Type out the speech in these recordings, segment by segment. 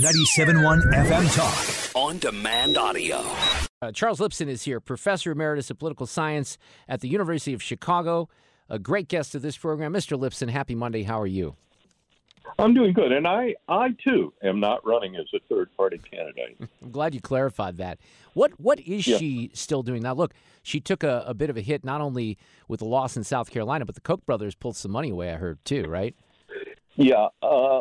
97.1 FM Talk. On demand audio. Uh, Charles Lipson is here, professor emeritus of political science at the University of Chicago. A great guest of this program. Mr. Lipson, happy Monday. How are you? I'm doing good, and I, I too am not running as a third party candidate. I'm glad you clarified that. What what is Yeah. she still doing now? Look, she took a, a bit of a hit not only with the loss in South Carolina, but the Koch brothers pulled some money away. I heard too, right? Yeah, uh,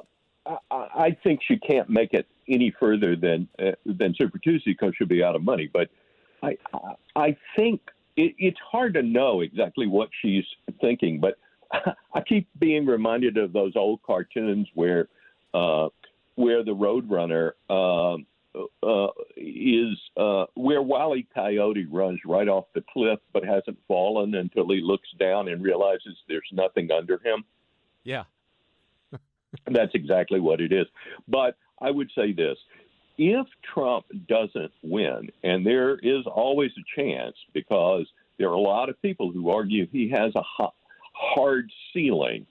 I, think she can't make it any further than uh, than Super Tuesday because she'll be out of money. But I I- think it, it's hard to know exactly what she's thinking. But I keep being reminded of those old cartoons where uh, where the Roadrunner. Um, uh, is uh, where Wally Coyote runs right off the cliff but hasn't fallen until he looks down and realizes there's nothing under him. Yeah. That's exactly what it is. But I would say this if Trump doesn't win, and there is always a chance because there are a lot of people who argue he has a hard ceiling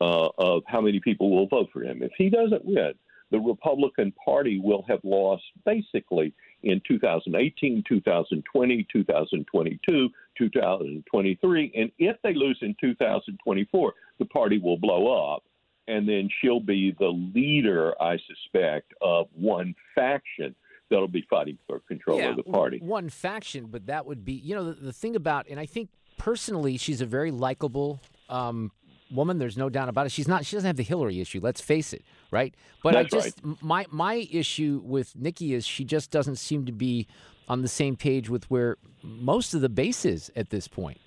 uh, of how many people will vote for him. If he doesn't win, the Republican Party will have lost basically in 2018, 2020, 2022, 2023. And if they lose in 2024, the party will blow up and then she'll be the leader, I suspect, of one faction that'll be fighting for control of the party. One faction, but that would be, you know, the, the thing about, and I think personally, she's a very likable um, woman. There's no doubt about it. She's not. She doesn't have the Hillary issue. Let's face it, right? But That's I just m- my my issue with Nikki is she just doesn't seem to be on the same page with where most of the base is at this point.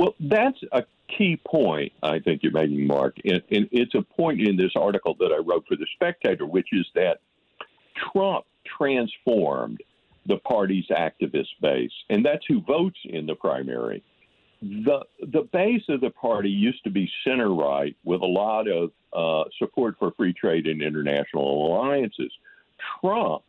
Well, that's a key point I think you're making, Mark. And, and it's a point in this article that I wrote for The Spectator, which is that Trump transformed the party's activist base, and that's who votes in the primary. The the base of the party used to be center right with a lot of uh, support for free trade and international alliances. Trump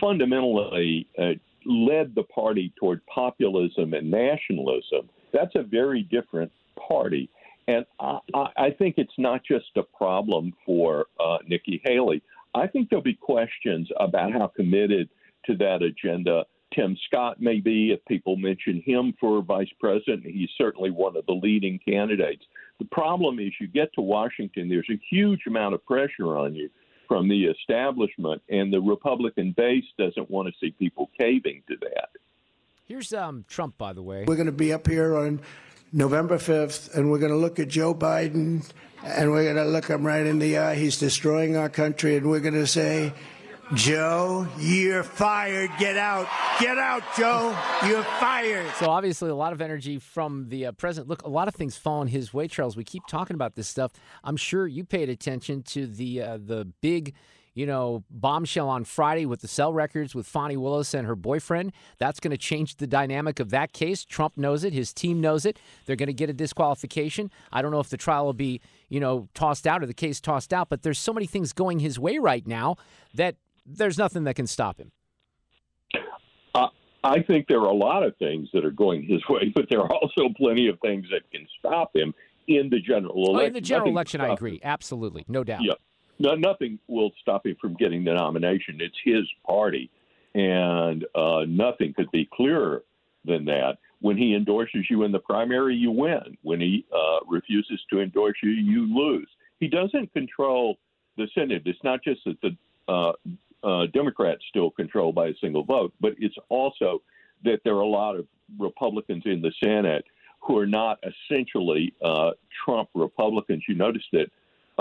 fundamentally uh, led the party toward populism and nationalism. That's a very different party. And I, I think it's not just a problem for uh, Nikki Haley. I think there'll be questions about how committed to that agenda Tim Scott may be. If people mention him for vice president, he's certainly one of the leading candidates. The problem is you get to Washington, there's a huge amount of pressure on you from the establishment, and the Republican base doesn't want to see people caving to that. Here's um, Trump, by the way. We're going to be up here on November 5th, and we're going to look at Joe Biden, and we're going to look him right in the eye. He's destroying our country, and we're going to say, Joe, you're fired. Get out. Get out, Joe. You're fired. So obviously, a lot of energy from the uh, president. Look, a lot of things falling his way, Charles. We keep talking about this stuff. I'm sure you paid attention to the uh, the big, you know, bombshell on Friday with the cell records with Fani Willis and her boyfriend. That's going to change the dynamic of that case. Trump knows it. His team knows it. They're going to get a disqualification. I don't know if the trial will be, you know, tossed out or the case tossed out. But there's so many things going his way right now that there's nothing that can stop him. I, I think there are a lot of things that are going his way, but there are also plenty of things that can stop him in the general Oh, election. in the general Nothing election, I agree. Absolutely. No doubt. Yeah. No, nothing will stop him from getting the nomination. It's his party, and uh, nothing could be clearer than that. When he endorses you in the primary, you win. When he uh, refuses to endorse you, you lose. He doesn't control the Senate. It's not just that the uh, uh, Democrats still control by a single vote, but it's also that there are a lot of Republicans in the Senate who are not essentially uh, Trump Republicans. You notice that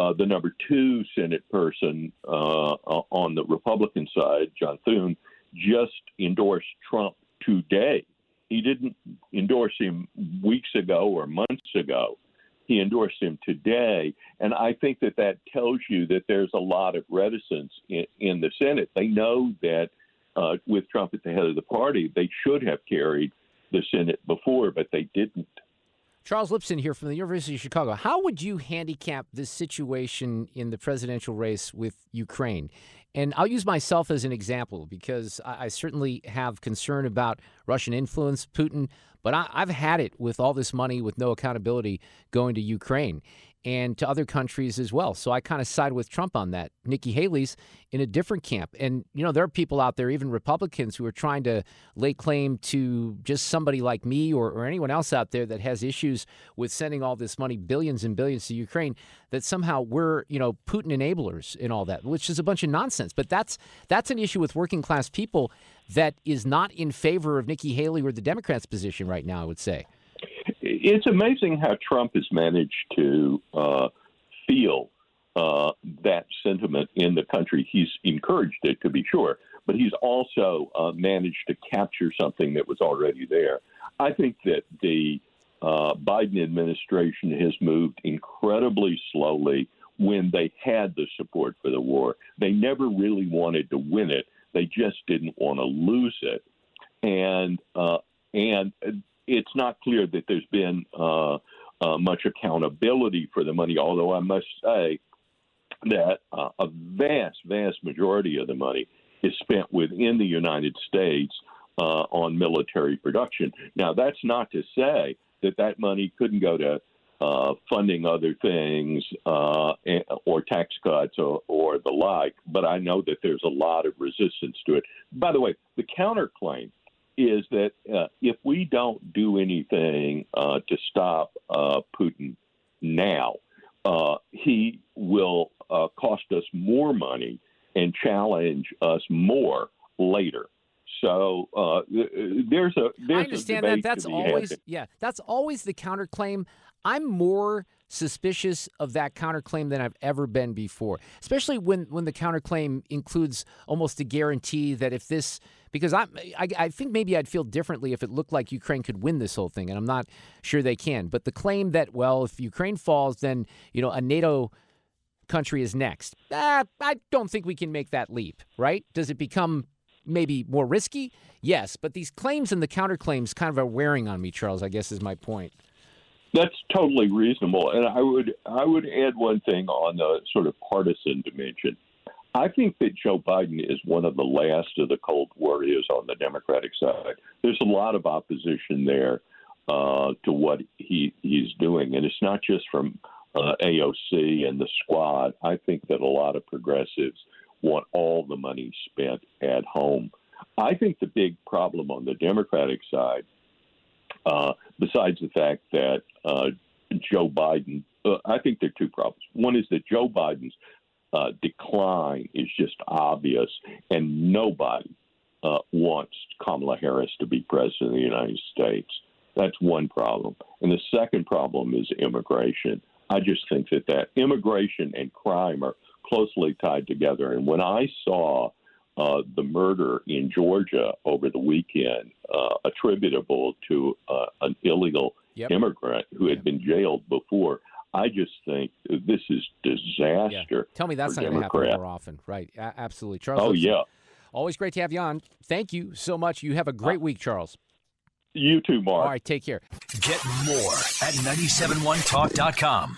uh, the number two Senate person uh, on the Republican side, John Thune, just endorsed Trump today. He didn't endorse him weeks ago or months ago. he endorsed him today. And I think that that tells you that there's a lot of reticence in, in the Senate. They know that uh, with Trump at the head of the party, they should have carried the Senate before, but they didn't. Charles Lipson here from the University of Chicago. How would you handicap this situation in the presidential race with Ukraine? And I'll use myself as an example because I, I certainly have concern about Russian influence, Putin, but I, I've had it with all this money with no accountability going to Ukraine and to other countries as well. So I kind of side with Trump on that. Nikki Haley's in a different camp. And, you know, there are people out there, even Republicans, who are trying to lay claim to just somebody like me or, or anyone else out there that has issues with sending all this money, billions and billions to Ukraine, that somehow we're, you know, Putin enablers and all that, which is a bunch of nonsense. But that's that's an issue with working class people that is not in favor of Nikki Haley or the Democrats' position right now, I would say it's amazing how Trump has managed to uh, feel uh, that sentiment in the country. He's encouraged it, to be sure, but he's also uh, managed to capture something that was already there. I think that the uh, Biden administration has moved incredibly slowly when they had the support for the war. They never really wanted to win it. They just didn't want to lose it. And uh, and it's not clear that there's been uh, uh, much accountability for the money, although I must say that uh, a vast, vast majority of the money is spent within the United States uh, on military production. Now, that's not to say that that money couldn't go to uh, funding other things uh, or tax cuts or, or the like, but I know that there's a lot of resistance to it. By the way, the counterclaim is that uh, if we don't do anything uh, to stop uh, Putin now, uh, he will uh, cost us more money and challenge us more later. So uh, there's a there's I understand that. That's always yeah. That's always the counterclaim. I'm more suspicious of that counterclaim than I've ever been before, especially when when the counterclaim includes almost a guarantee that if this because I, I, I think maybe I'd feel differently if it looked like Ukraine could win this whole thing, and I'm not sure they can. But the claim that well, if Ukraine falls, then you know a NATO country is next. Uh, I don't think we can make that leap, right? Does it become maybe more risky? Yes, but these claims and the counterclaims kind of are wearing on me, Charles. I guess is my point. That's totally reasonable, and I would I would add one thing on the sort of partisan dimension. I think that Joe Biden is one of the last of the Cold Warriors on the Democratic side. There's a lot of opposition there uh, to what he he's doing, and it's not just from uh, AOC and the squad. I think that a lot of progressives want all the money spent at home. I think the big problem on the Democratic side uh, besides the fact that uh, Joe Biden, uh, I think there are two problems. One is that Joe Biden's uh, decline is just obvious, and nobody uh, wants Kamala Harris to be president of the United States. That's one problem. And the second problem is immigration. I just think that that immigration and crime are closely tied together. And when I saw uh, the murder in Georgia over the weekend, uh, attributable to uh, an illegal yep. immigrant who had been jailed before. I just think this is disaster. Yeah. Tell me that's not going to happen more often, right? A- absolutely, Charles. Oh yeah. Always great to have you on. Thank you so much. You have a great uh, week, Charles. You too, Mark. All right, take care. Get more at 971talk.com.